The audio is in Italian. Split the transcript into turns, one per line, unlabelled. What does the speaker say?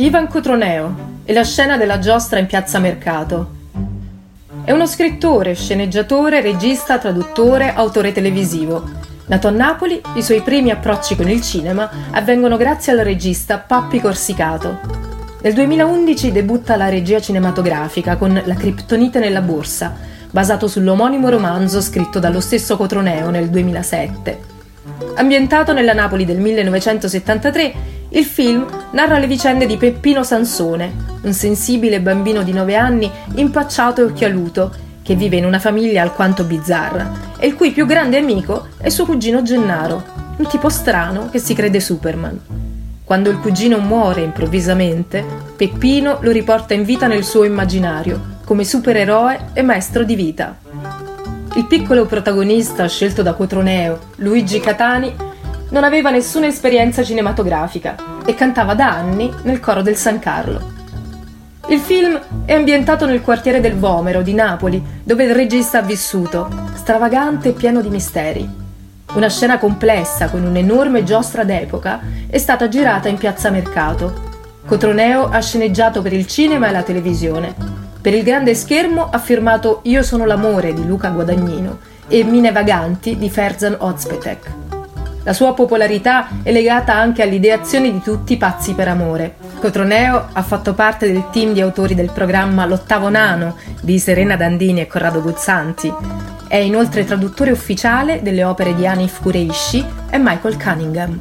Ivan Cotroneo e la scena della giostra in piazza Mercato. È uno scrittore, sceneggiatore, regista, traduttore, autore televisivo. Nato a Napoli, i suoi primi approcci con il cinema avvengono grazie al regista Pappi Corsicato. Nel 2011 debutta la regia cinematografica con La criptonite nella borsa, basato sull'omonimo romanzo scritto dallo stesso Cotroneo nel 2007. Ambientato nella Napoli del 1973, il film narra le vicende di Peppino Sansone, un sensibile bambino di 9 anni impacciato e occhialuto, che vive in una famiglia alquanto bizzarra, e il cui più grande amico è suo cugino Gennaro, un tipo strano che si crede Superman. Quando il cugino muore improvvisamente, Peppino lo riporta in vita nel suo immaginario, come supereroe e maestro di vita. Il piccolo protagonista scelto da Cotroneo, Luigi Catani, non aveva nessuna esperienza cinematografica e cantava da anni nel coro del San Carlo. Il film è ambientato nel quartiere del Vomero di Napoli, dove il regista ha vissuto, stravagante e pieno di misteri. Una scena complessa con un'enorme giostra d'epoca è stata girata in piazza Mercato. Cotroneo ha sceneggiato per il cinema e la televisione. Per il grande schermo ha firmato Io sono l'amore di Luca Guadagnino e Mine Vaganti di Ferzan Ozpetek. La sua popolarità è legata anche all'ideazione di tutti pazzi per amore. Cotroneo ha fatto parte del team di autori del programma L'ottavo nano di Serena Dandini e Corrado Guzzanti. È inoltre traduttore ufficiale delle opere di Hanif Kureishi e Michael Cunningham.